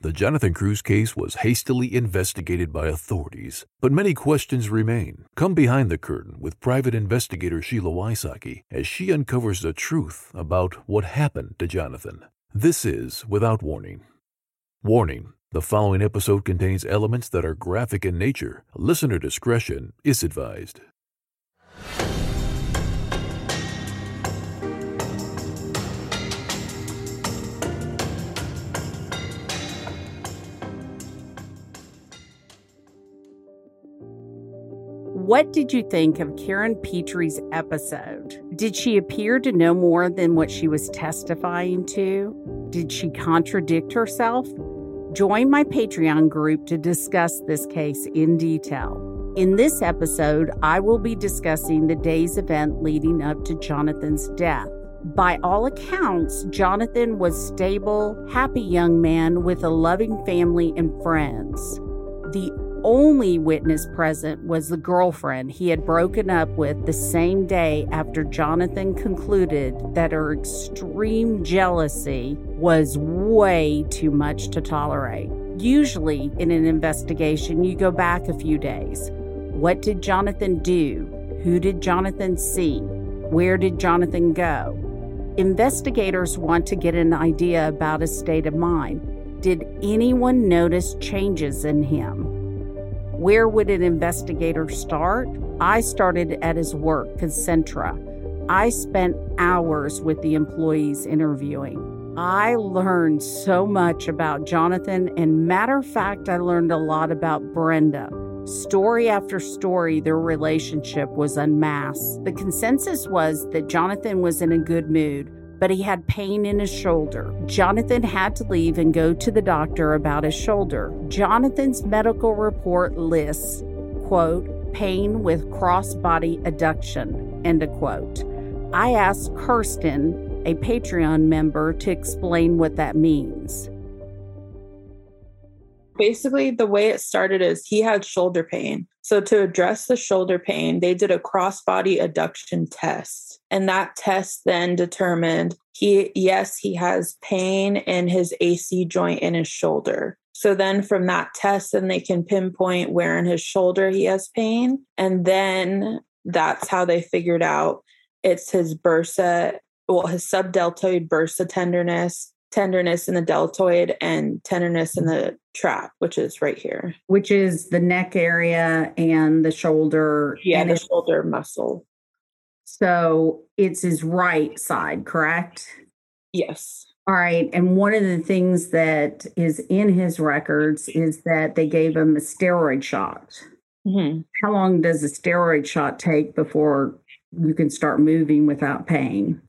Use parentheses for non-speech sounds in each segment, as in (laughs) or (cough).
The Jonathan Crews case was hastily investigated by authorities, but many questions remain. Come behind the curtain with private investigator Sheila Wysocki as she uncovers the truth about what happened to Jonathan. This is Without Warning. Warning the following episode contains elements that are graphic in nature. Listener discretion is advised. What did you think of Karen Petree's episode? Did she appear to know more than what she was testifying to? Did she contradict herself? Join my Patreon group to discuss this case in detail. In this episode, I will be discussing the day's event leading up to Jonathan's death. By all accounts, Jonathan was a stable, happy young man with a loving family and friends. The only witness present was the girlfriend he had broken up with the same day after Jonathan concluded that her extreme jealousy was way too much to tolerate. Usually, in an investigation, you go back a few days. What did Jonathan do? Who did Jonathan see? Where did Jonathan go? Investigators want to get an idea about his state of mind. Did anyone notice changes in him? Where would an investigator start? I started at his work, Concentra. I spent hours with the employees interviewing. I learned so much about Jonathan, and matter of fact, I learned a lot about Brenda. Story after story, their relationship was unmasked. The consensus was that Jonathan was in a good mood, but he had pain in his shoulder. Jonathan had to leave and go to the doctor about his shoulder. Jonathan's medical report lists, quote, pain with cross-body adduction, end of quote. I asked Kirsten, a Patreon member, to explain what that means. Basically, the way it started is he had shoulder pain. So, to address the shoulder pain, they did a cross-body adduction test and that test then determined he, yes, he has pain in his AC joint in his shoulder. So then from that test, then they can pinpoint where in his shoulder he has pain. And then that's how they figured out it's his bursa, well, his subdeltoid bursa tenderness, tenderness in the deltoid, and tenderness in the trap, which is right here. Which is the neck area and the shoulder. Yeah, and the shoulder muscle. So it's his right side, correct? Yes. All right. And one of the things that is in his records is that they gave him a steroid shot. Mm-hmm. How long does a steroid shot take before you can start moving without pain?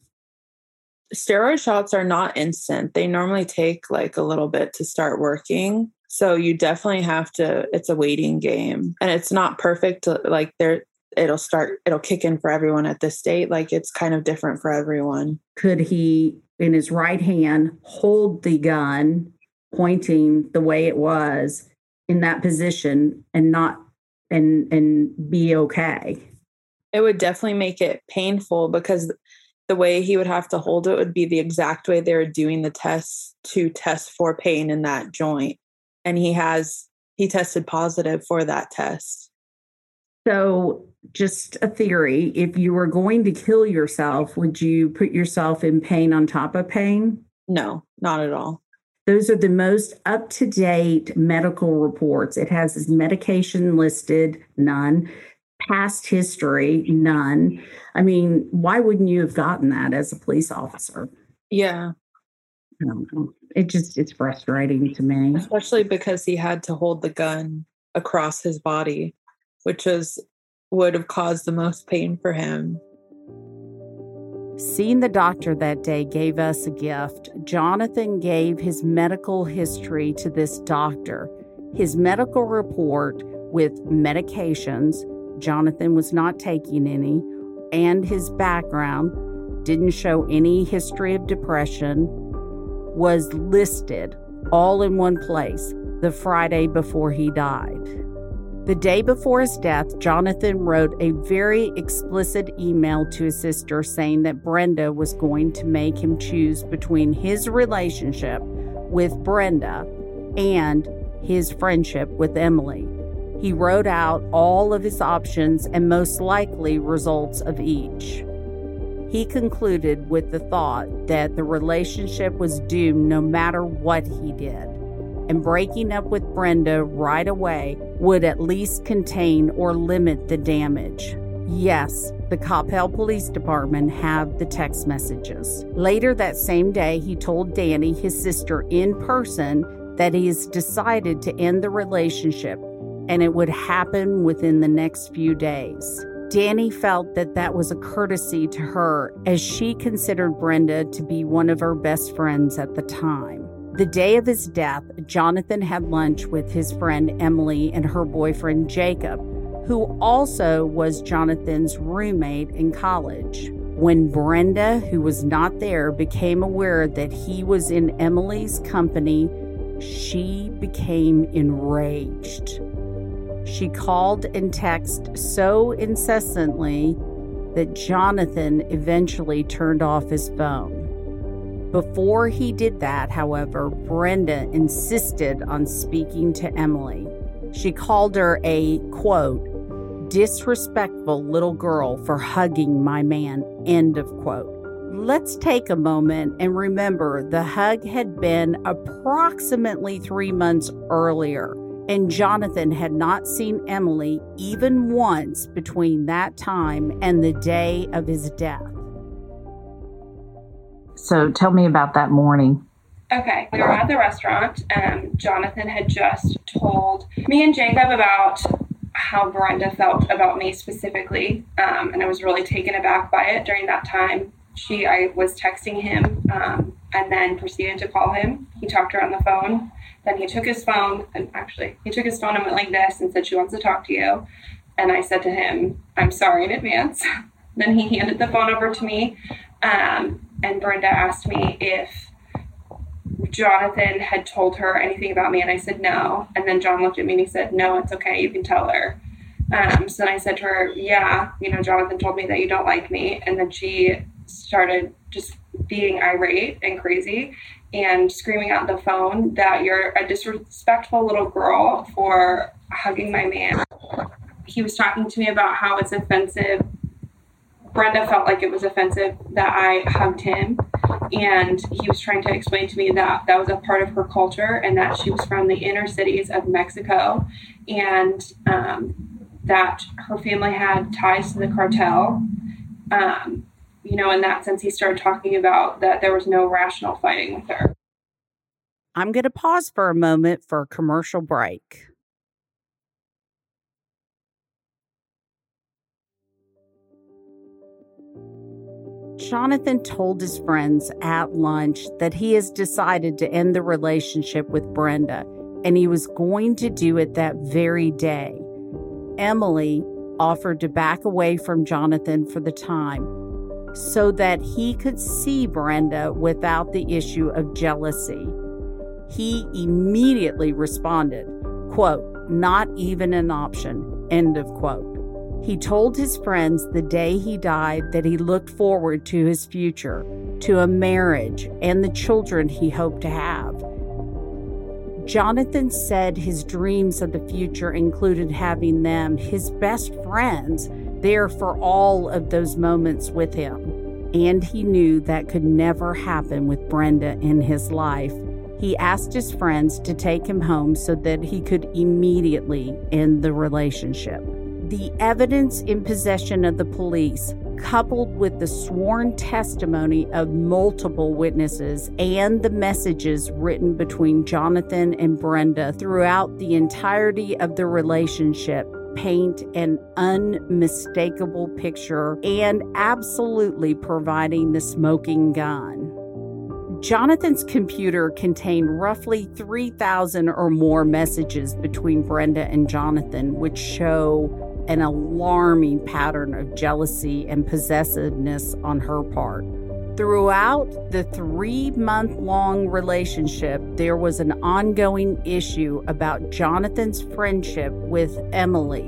Steroid shots are not instant. They normally take like a little bit to start working. So you definitely have to, it's a waiting game. And it's not perfect. Like there, it'll start it'll kick in for everyone at this date like it's kind of different for everyone. Could he in his right hand hold the gun pointing the way it was in that position and not and and be okay? It would definitely make it painful because the way he would have to hold it would be the exact way they were doing the tests to test for pain in that joint. And he has he tested positive for that test. So just a theory. If you were going to kill yourself would you put yourself in pain on top of pain? No not at all. Those are the most up to date medical reports. It has his medication listed none. Past history none. I mean why wouldn't you have gotten that as a police officer? Yeah. It just it's frustrating to me. Especially because he had to hold the gun across his body which is would have caused the most pain for him. Seeing the doctor that day gave us a gift. Jonathan gave his medical history to this doctor. His medical report with medications, Jonathan was not taking any, and his background didn't show any history of depression, was listed all in one place the Friday before he died. The day before his death, Jonathan wrote a very explicit email to his sister saying that Brenda was going to make him choose between his relationship with Brenda and his friendship with Emily. He wrote out all of his options and most likely results of each. He concluded with the thought that the relationship was doomed no matter what he did, and breaking up with Brenda right away would at least contain or limit the damage. Yes, the Coppell Police Department have the text messages. Later that same day, he told Danny, his sister, in person that he has decided to end the relationship and it would happen within the next few days. Danny felt that that was a courtesy to her as she considered Brenda to be one of her best friends at the time. The day of his death, Jonathan had lunch with his friend Emily and her boyfriend Jacob, who also was Jonathan's roommate in college. When Brenda, who was not there, became aware that he was in Emily's company, she became enraged. She called and texted so incessantly that Jonathan eventually turned off his phone. Before he did that, however, Brenda insisted on speaking to Emily. She called her a quote, disrespectful little girl for hugging my man, end of quote. Let's take a moment and remember the hug had been approximately three months earlier and Jonathan had not seen Emily even once between that time and the day of his death. So tell me about that morning. Okay, we were at the restaurant. and Jonathan had just told me and Jacob about how Brenda felt about me specifically, um, and I was really taken aback by it during that time. She, I was texting him, um, and then proceeded to call him. He talked to her on the phone, then he took his phone and actually he took his phone and went like this and said, She wants to talk to you. And I said to him, I'm sorry in advance. (laughs) then he handed the phone over to me. Um, and Brenda asked me if Jonathan had told her anything about me. And I said, No. And then John looked at me and he said, No, it's okay. You can tell her. Um, so then I said to her, Yeah, you know, Jonathan told me that you don't like me. And then she started just being irate and crazy and screaming out the phone that you're a disrespectful little girl for hugging my man. He was talking to me about how it's offensive. Brenda felt like it was offensive that I hugged him. And he was trying to explain to me that that was a part of her culture and that she was from the inner cities of Mexico and um, that her family had ties to the cartel. Um, you know, in that sense, he started talking about that there was no rational fighting with her. I'm going to pause for a moment for a commercial break. Jonathan told his friends at lunch that he has decided to end the relationship with Brenda, and he was going to do it that very day. Emily offered to back away from Jonathan for the time so that he could see Brenda without the issue of jealousy. He immediately responded, quote, not even an option, end of quote. He told his friends the day he died that he looked forward to his future, to a marriage, and the children he hoped to have. Jonathan said his dreams of the future included having them, his best friends, there for all of those moments with him. And he knew that could never happen with Brenda in his life. He asked his friends to take him home so that he could immediately end the relationship. The evidence in possession of the police, coupled with the sworn testimony of multiple witnesses and the messages written between Jonathan and Brenda throughout the entirety of the relationship, paint an unmistakable picture and absolutely providing the smoking gun. Jonathan's computer contained roughly 3,000 or more messages between Brenda and Jonathan, which show an alarming pattern of jealousy and possessiveness on her part. Throughout the three month long relationship, there was an ongoing issue about Jonathan's friendship with Emily,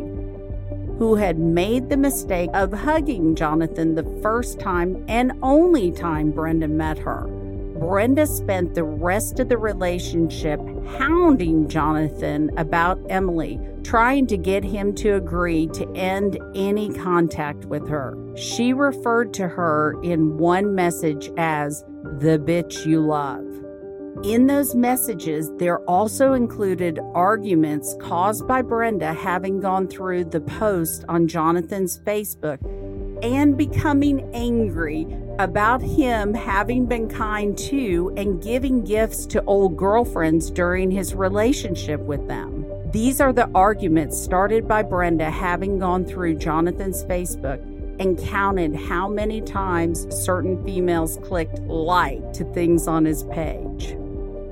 who had made the mistake of hugging Jonathan the first time and only time Brenda met her. Brenda spent the rest of the relationship hounding Jonathan about Emily, trying to get him to agree to end any contact with her. She referred to her in one message as the bitch you love. In those messages, there also included arguments caused by Brenda having gone through the post on Jonathan's Facebook and becoming angry about him having been kind to and giving gifts to old girlfriends during his relationship with them. These are the arguments started by Brenda having gone through Jonathan's Facebook and counted how many times certain females clicked like to things on his page.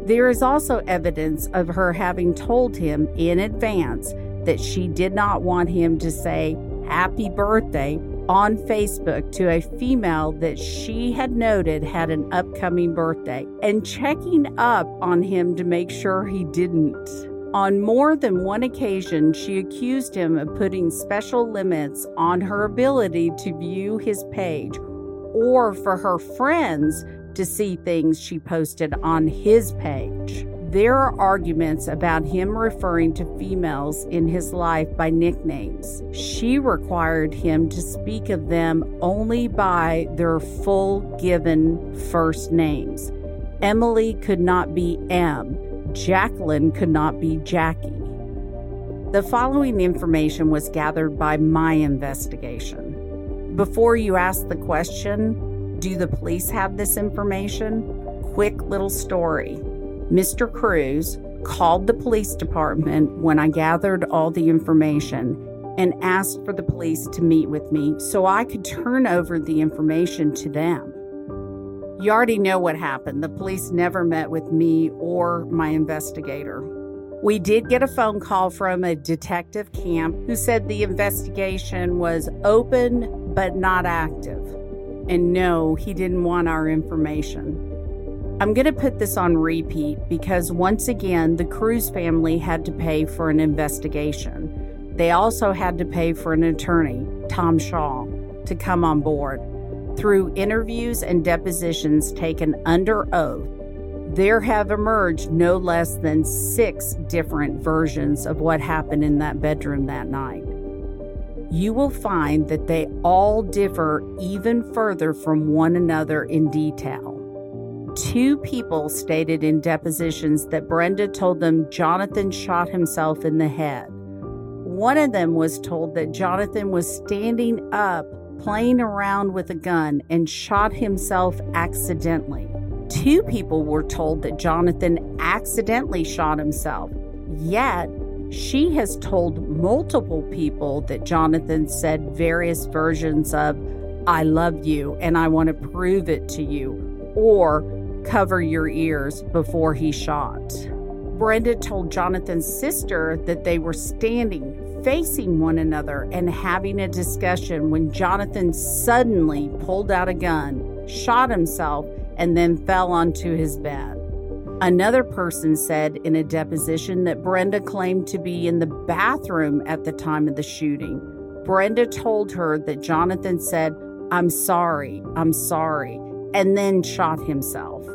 There is also evidence of her having told him in advance that she did not want him to say happy birthday on Facebook to a female that she had noted had an upcoming birthday and checking up on him to make sure he didn't. On more than one occasion, she accused him of putting special limits on her ability to view his page or for her friends to see things she posted on his page. There are arguments about him referring to females in his life by nicknames. She required him to speak of them only by their full given first names. Emily could not be M. Jacqueline could not be Jackie. The following information was gathered by my investigation. Before you ask the question, do the police have this information? Quick little story. Mr. Crews called the police department when I gathered all the information and asked for the police to meet with me so I could turn over the information to them. You already know what happened. The police never met with me or my investigator. We did get a phone call from a detective camp who said the investigation was open but not active. And no, he didn't want our information. I'm going to put this on repeat because once again, the Crews family had to pay for an investigation. They also had to pay for an attorney, Tom Shaw, to come on board. Through interviews and depositions taken under oath, there have emerged no less than six different versions of what happened in that bedroom that night you will find that they all differ even further from one another in detail. Two people stated in depositions that Brenda told them Jonathan shot himself in the head. One of them was told that Jonathan was standing up playing around with a gun and shot himself accidentally. Two people were told that Jonathan accidentally shot himself, yet she has told multiple people that Jonathan said various versions of, I love you and I want to prove it to you, or cover your ears before he shot. Brenda told Jonathan's sister that they were standing facing one another and having a discussion when Jonathan suddenly pulled out a gun, shot himself, and then fell onto his bed. Another person said in a deposition that Brenda claimed to be in the bathroom at the time of the shooting. Brenda told her that Jonathan said, I'm sorry, I'm sorry, and then shot himself.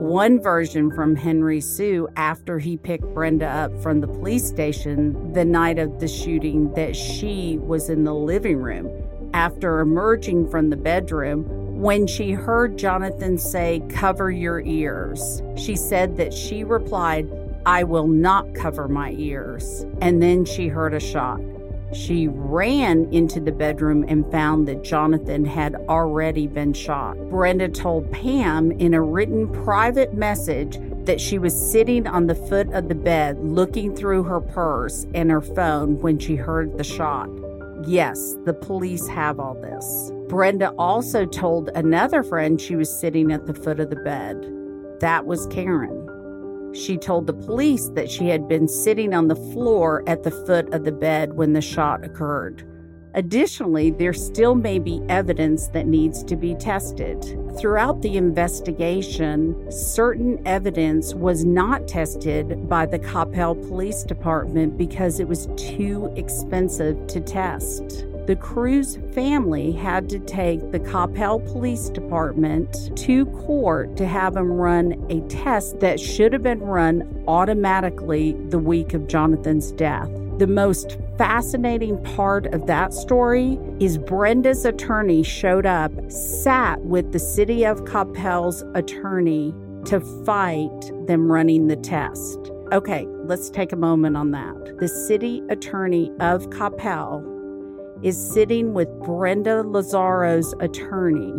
One version from Henry Sue after he picked Brenda up from the police station the night of the shooting that she was in the living room after emerging from the bedroom when she heard Jonathan say, Cover your ears, she said that she replied, I will not cover my ears. And then she heard a shot. She ran into the bedroom and found that Jonathan had already been shot. Brenda told Pam in a written private message that she was sitting on the foot of the bed looking through her purse and her phone when she heard the shot. Yes, the police have all this. Brenda also told another friend she was sitting at the foot of the bed. That was Karen. She told the police that she had been sitting on the floor at the foot of the bed when the shot occurred. Additionally, there still may be evidence that needs to be tested. Throughout the investigation, certain evidence was not tested by the Coppell Police Department because it was too expensive to test. The Crews family had to take the Coppell Police Department to court to have him run a test that should have been run automatically the week of Jonathan's death. The most fascinating part of that story is Brenda's attorney showed up, sat with the city of Coppell's attorney to fight them running the test. Okay, let's take a moment on that. The city attorney of Coppell is sitting with Brenda Lazzaro's attorney,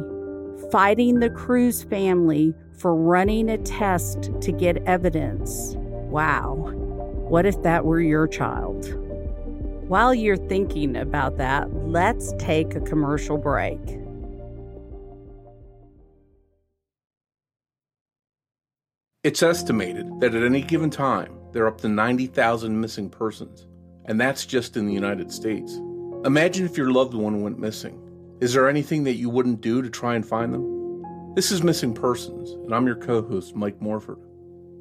fighting the Crews family for running a test to get evidence. Wow, what if that were your child? While you're thinking about that, let's take a commercial break. It's estimated that at any given time, there are up to 90,000 missing persons, and that's just in the United States. Imagine if your loved one went missing. Is there anything that you wouldn't do to try and find them? This is Missing Persons, and I'm your co host, Mike Morford.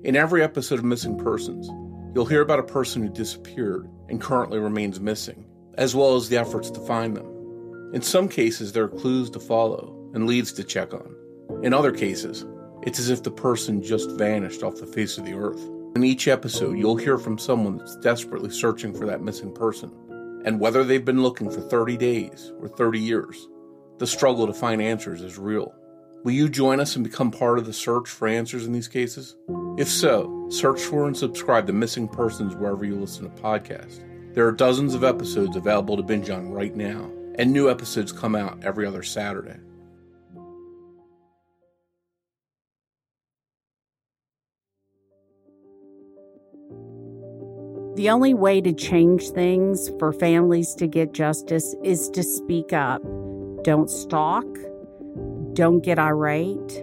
In every episode of Missing Persons, you'll hear about a person who disappeared and currently remains missing, as well as the efforts to find them. In some cases, there are clues to follow and leads to check on. In other cases, it's as if the person just vanished off the face of the earth. In each episode, you'll hear from someone that's desperately searching for that missing person and whether they've been looking for 30 days or 30 years, the struggle to find answers is real. Will you join us and become part of the search for answers in these cases? If so, search for and subscribe to Missing Persons wherever you listen to podcasts. There are dozens of episodes available to binge on right now, and new episodes come out every other Saturday. The only way to change things for families to get justice is to speak up. Don't stalk. Don't get irate.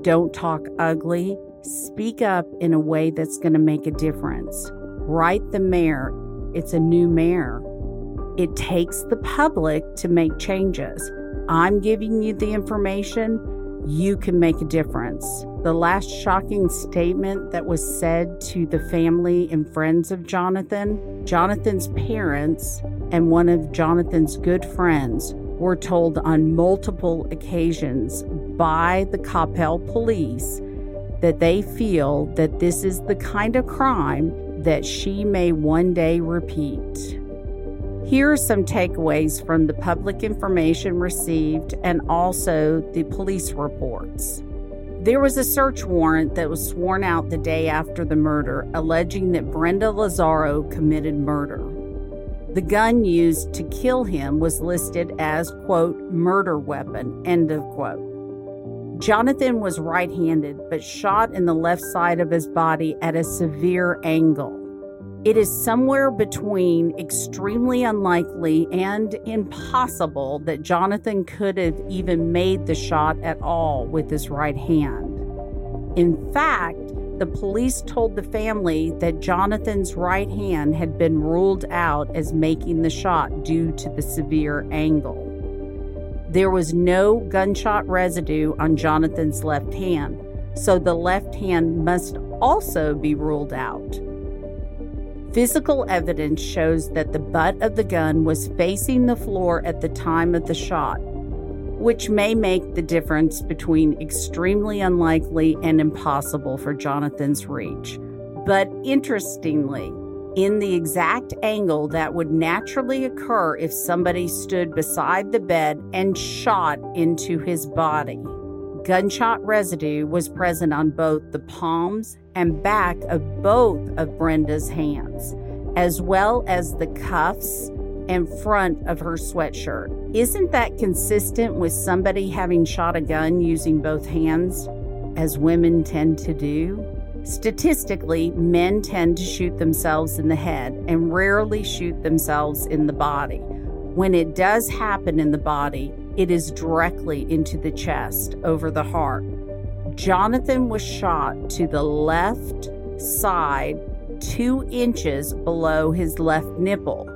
Don't talk ugly. Speak up in a way that's going to make a difference. Write the mayor. It's a new mayor. It takes the public to make changes. I'm giving you the information. You can make a difference. The last shocking statement that was said to the family and friends of Jonathan, Jonathan's parents, and one of Jonathan's good friends were told on multiple occasions by the Coppell police that they feel that this is the kind of crime that she may one day repeat. Here are some takeaways from the public information received and also the police reports. There was a search warrant that was sworn out the day after the murder, alleging that Brenda Lazzaro committed murder. The gun used to kill him was listed as, quote, murder weapon, end of quote. Jonathan was right handed, but shot in the left side of his body at a severe angle. It is somewhere between extremely unlikely and impossible that Jonathan could have even made the shot at all with his right hand. In fact, the police told the family that Jonathan's right hand had been ruled out as making the shot due to the severe angle. There was no gunshot residue on Jonathan's left hand, so the left hand must also be ruled out. Physical evidence shows that the butt of the gun was facing the floor at the time of the shot, which may make the difference between extremely unlikely and impossible for Jonathan's reach. But interestingly, in the exact angle that would naturally occur if somebody stood beside the bed and shot into his body. Gunshot residue was present on both the palms and back of both of Brenda's hands, as well as the cuffs and front of her sweatshirt. Isn't that consistent with somebody having shot a gun using both hands, as women tend to do? Statistically, men tend to shoot themselves in the head and rarely shoot themselves in the body. When it does happen in the body, it is directly into the chest over the heart Jonathan was shot to the left side, two inches below his left nipple.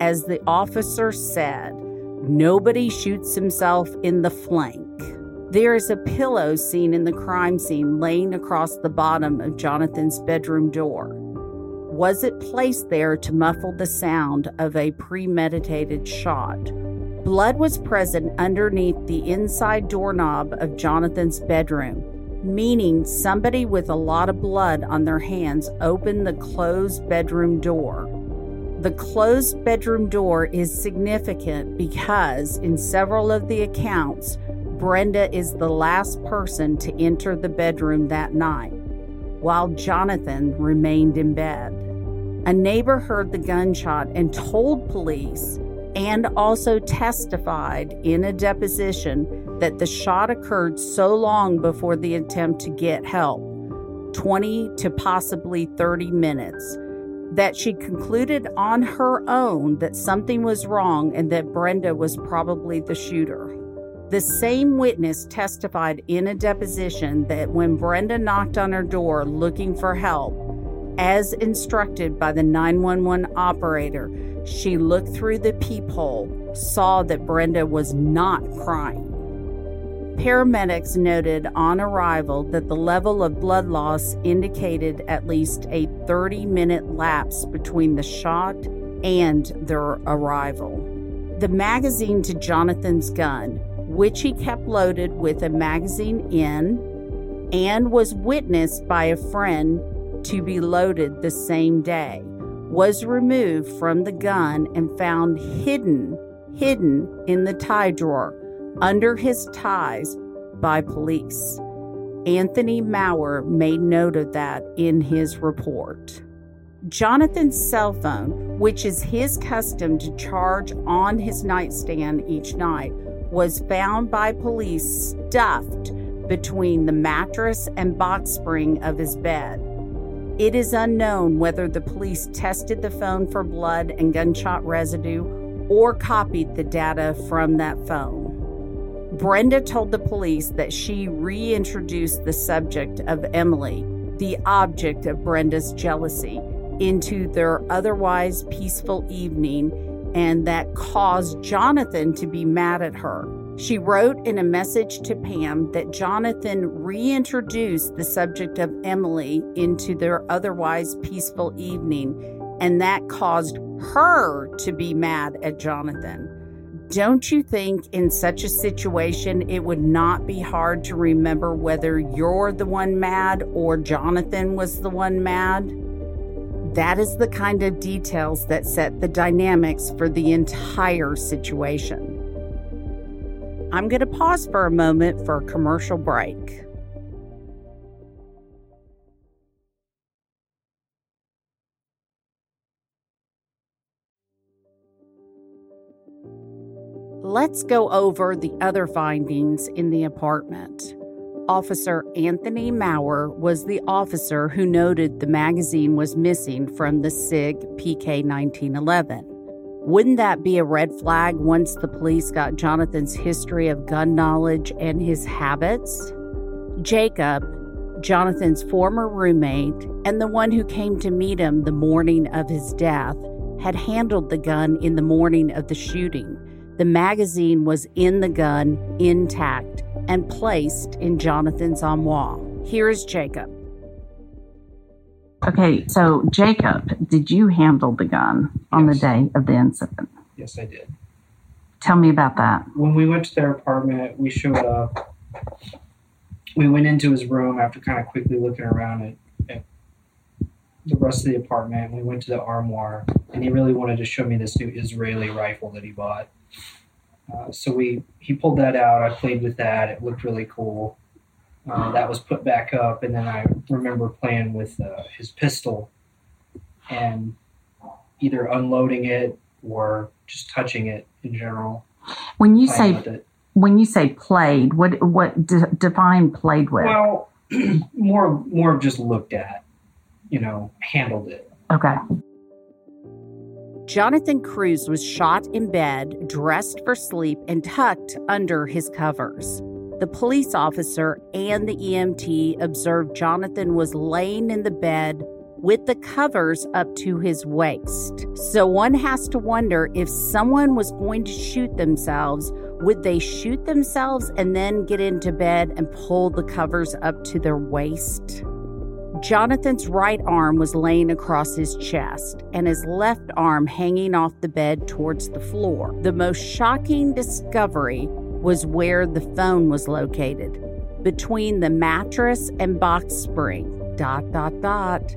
As the officer said, nobody shoots himself in the flank. There is a pillow seen in the crime scene laying across the bottom of Jonathan's bedroom door. Was it placed there to muffle the sound of a premeditated shot? Blood was present underneath the inside doorknob of Jonathan's bedroom, meaning somebody with a lot of blood on their hands opened the closed bedroom door. The closed bedroom door is significant because, in several of the accounts, Brenda is the last person to enter the bedroom that night, while Jonathan remained in bed. A neighbor heard the gunshot and told police and also testified in a deposition that the shot occurred so long before the attempt to get help 20 to possibly 30 minutes that she concluded on her own that something was wrong and that Brenda was probably the shooter. The same witness testified in a deposition that when Brenda knocked on her door looking for help, as instructed by the 911 operator, she looked through the peephole, saw that Brenda was not crying. Paramedics noted on arrival that the level of blood loss indicated at least a 30 minute lapse between the shot and their arrival. The magazine to Jonathan's gun, which he kept loaded with a magazine in and was witnessed by a friend to be loaded the same day, was removed from the gun and found hidden hidden in the tie drawer under his ties by police. Anthony Maurer made note of that in his report. Jonathan's cell phone, which is his custom to charge on his nightstand each night, was found by police stuffed between the mattress and box spring of his bed. It is unknown whether the police tested the phone for blood and gunshot residue or copied the data from that phone. Brenda told the police that she reintroduced the subject of Emily, the object of Brenda's jealousy, into their otherwise peaceful evening, and that caused Jonathan to be mad at her. She wrote in a message to Pam that Jonathan reintroduced the subject of Emily into their otherwise peaceful evening, and that caused her to be mad at Jonathan. Don't you think in such a situation it would not be hard to remember whether you're the one mad or Jonathan was the one mad? That is the kind of details that set the dynamics for the entire situation. I'm going to pause for a moment for a commercial break. Let's go over the other findings in the apartment. Officer Anthony Maurer was the officer who noted the magazine was missing from the SIG PK 1911. Wouldn't that be a red flag once the police got Jonathan's history of gun knowledge and his habits? Jacob, Jonathan's former roommate and the one who came to meet him the morning of his death, had handled the gun in the morning of the shooting the magazine was in the gun, intact, and placed in Jonathan's armoire. Here's Jacob. Okay, so Jacob, did you handle the gun on Yes. the day of the incident? Yes, I did. Tell me about that. When we went to their apartment, we showed up. We went into his room after kind of quickly looking around at, at the rest of the apartment. We went to the armoire, and he really wanted to show me this new Israeli rifle that he bought. Uh, so we he pulled that out. I played with that. It looked really cool. Uh, that was put back up, and then I remember playing with uh, his pistol and either unloading it or just touching it in general. When you say when you say played, what what de- define played with? Well, (clears throat) more more of just looked at, you know, handled it. okay. Jonathan Crews was shot in bed, dressed for sleep, and tucked under his covers. The police officer and the EMT observed Jonathan was laying in the bed with the covers up to his waist. So one has to wonder if someone was going to shoot themselves, would they shoot themselves and then get into bed and pull the covers up to their waist? Jonathan's right arm was laying across his chest and his left arm hanging off the bed towards the floor. The most shocking discovery was where the phone was located between the mattress and box spring. Dot, dot, dot.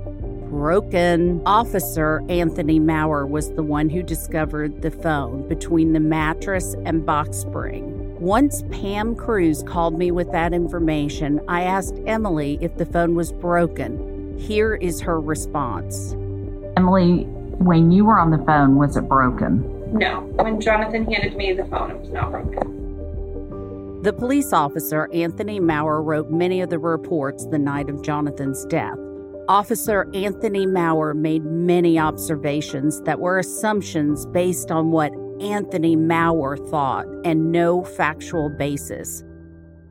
Broken. Officer Anthony Maurer was the one who discovered the phone between the mattress and box spring. Once Pam Crews called me with that information, I asked Emily if the phone was broken. Here is her response Emily, when you were on the phone, was it broken? No. When Jonathan handed me the phone, it was not broken. The police officer, Anthony Maurer, wrote many of the reports the night of Jonathan's death. Officer Anthony Maurer made many observations that were assumptions based on what Anthony Maurer thought and no factual basis.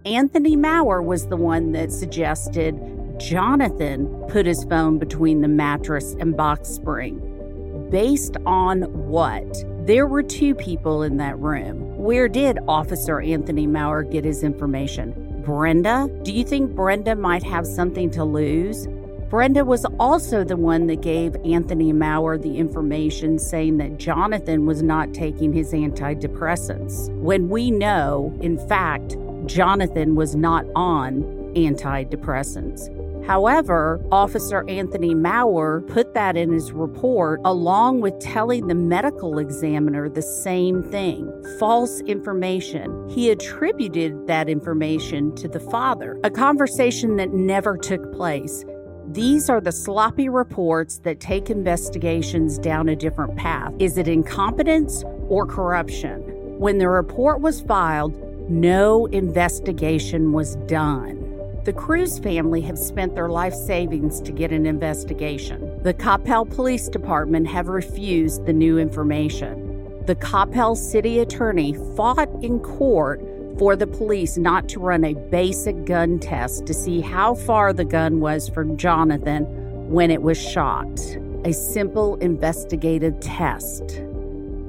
Anthony Maurer was the one that suggested Jonathan put his phone between the mattress and box spring. Based on what? There were two people in that room. Where did Officer Anthony Maurer get his information? Brenda? Do you think Brenda might have something to lose? Brenda was also the one that gave Anthony Maurer the information saying that Jonathan was not taking his antidepressants. When we know, in fact, Jonathan was not on antidepressants. However, Officer Anthony Maurer put that in his report along with telling the medical examiner the same thing false information. He attributed that information to the father, a conversation that never took place. These are the sloppy reports that take investigations down a different path. Is it incompetence or corruption? When the report was filed, no investigation was done. The Crews family have spent their life savings to get an investigation. The Coppell Police Department have refused the new information. The Coppell City Attorney fought in court for the police not to run a basic gun test to see how far the gun was from Jonathan when it was shot. A simple investigative test.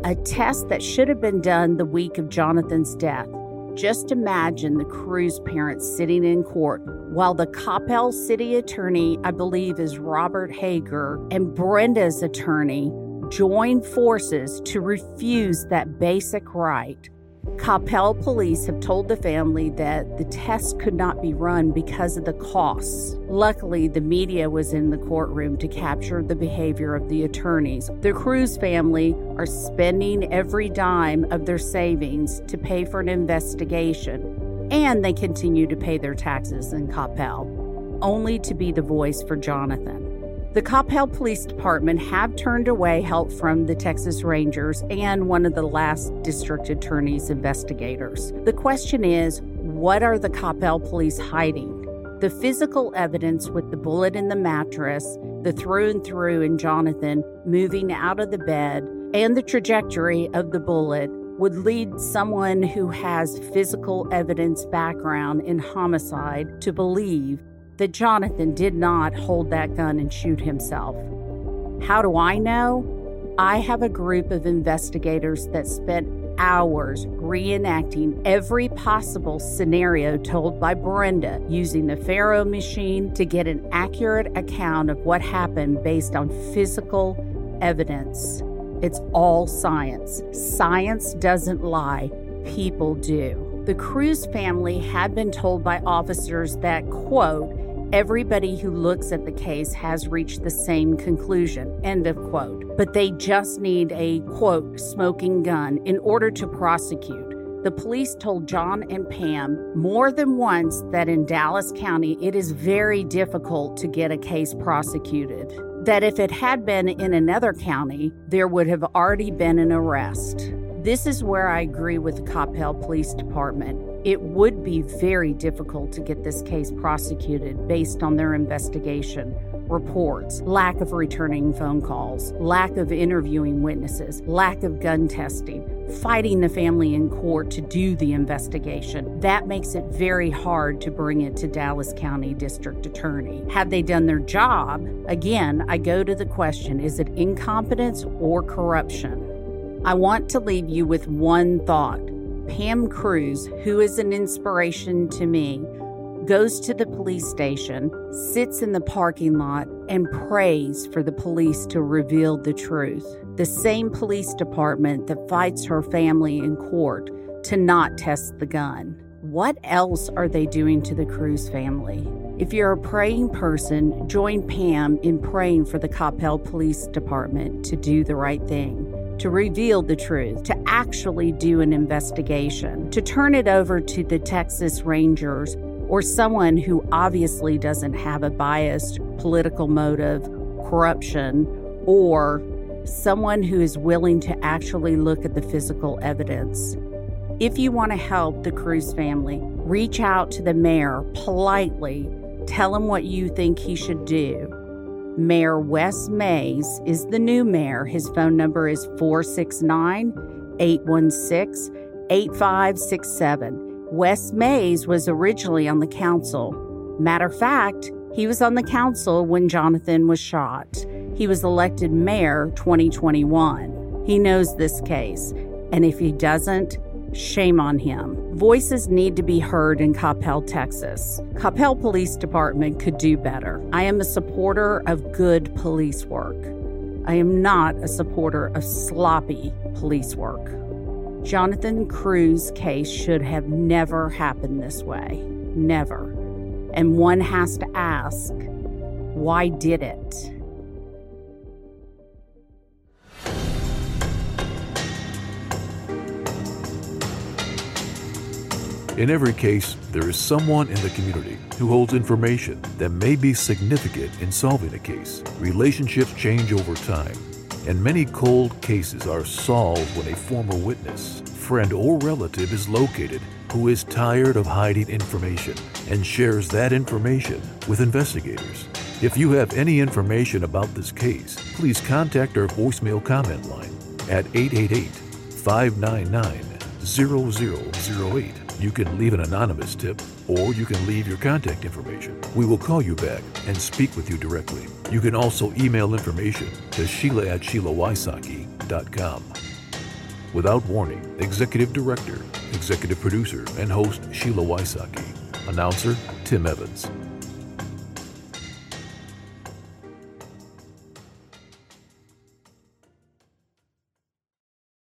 A test that should have been done the week of Jonathan's death. Just imagine the Crews parents sitting in court while the Coppell city attorney, I believe is Robert Hager, and Brenda's attorney join forces to refuse that basic right. Coppell police have told the family that the test could not be run because of the costs. Luckily, the media was in the courtroom to capture the behavior of the attorneys. The Crews family are spending every dime of their savings to pay for an investigation, and they continue to pay their taxes in Coppell, only to be the voice for Jonathan. The Coppell Police Department have turned away help from the Texas Rangers and one of the last district attorney's investigators. The question is what are the Coppell police hiding? The physical evidence with the bullet in the mattress, the through and through in Jonathan moving out of the bed, and the trajectory of the bullet would lead someone who has physical evidence background in homicide to believe that Jonathan did not hold that gun and shoot himself. How do I know? I have a group of investigators that spent hours reenacting every possible scenario told by Brenda using the Faro machine to get an accurate account of what happened based on physical evidence. It's all science. Science doesn't lie, people do. The Crews family had been told by officers that, quote, everybody who looks at the case has reached the same conclusion, end of quote. But they just need a, quote, smoking gun in order to prosecute. The police told John and Pam more than once that in Dallas County it is very difficult to get a case prosecuted. That if it had been in another county, there would have already been an arrest. This is where I agree with the Coppell Police Department. It would be very difficult to get this case prosecuted based on their investigation, reports, lack of returning phone calls, lack of interviewing witnesses, lack of gun testing, fighting the family in court to do the investigation. That makes it very hard to bring it to Dallas County District Attorney. Had they done their job, again, I go to the question is it incompetence or corruption? I want to leave you with one thought. Pam Crews, who is an inspiration to me, goes to the police station, sits in the parking lot, and prays for the police to reveal the truth. The same police department that fights her family in court to not test the gun. What else are they doing to the Crews family? If you're a praying person, join Pam in praying for the Coppell Police Department to do the right thing to reveal the truth, to actually do an investigation, to turn it over to the Texas Rangers or someone who obviously doesn't have a biased political motive, corruption, or someone who is willing to actually look at the physical evidence. If you want to help the Crews family, reach out to the mayor politely, tell him what you think he should do Mayor Wes Mays is the new mayor. His phone number is 469 816 8567. Wes Mays was originally on the council. Matter of fact, he was on the council when Jonathan was shot. He was elected mayor 2021. He knows this case, and if he doesn't, Shame on him. Voices need to be heard in Coppell, Texas. Coppell Police Department could do better. I am a supporter of good police work. I am not a supporter of sloppy police work. Jonathan Crews case should have never happened this way. Never. And one has to ask, why did it? In every case, there is someone in the community who holds information that may be significant in solving a case. Relationships change over time, and many cold cases are solved when a former witness, friend, or relative is located who is tired of hiding information and shares that information with investigators. If you have any information about this case, please contact our voicemail comment line at 888 599 0008 you can leave an anonymous tip or you can leave your contact information. We will call you back and speak with you directly. You can also email information to Sheila at SheilaWysocki.com. Without warning, Executive Director, Executive Producer, and host Sheila Wysocki. Announcer Tim Evans.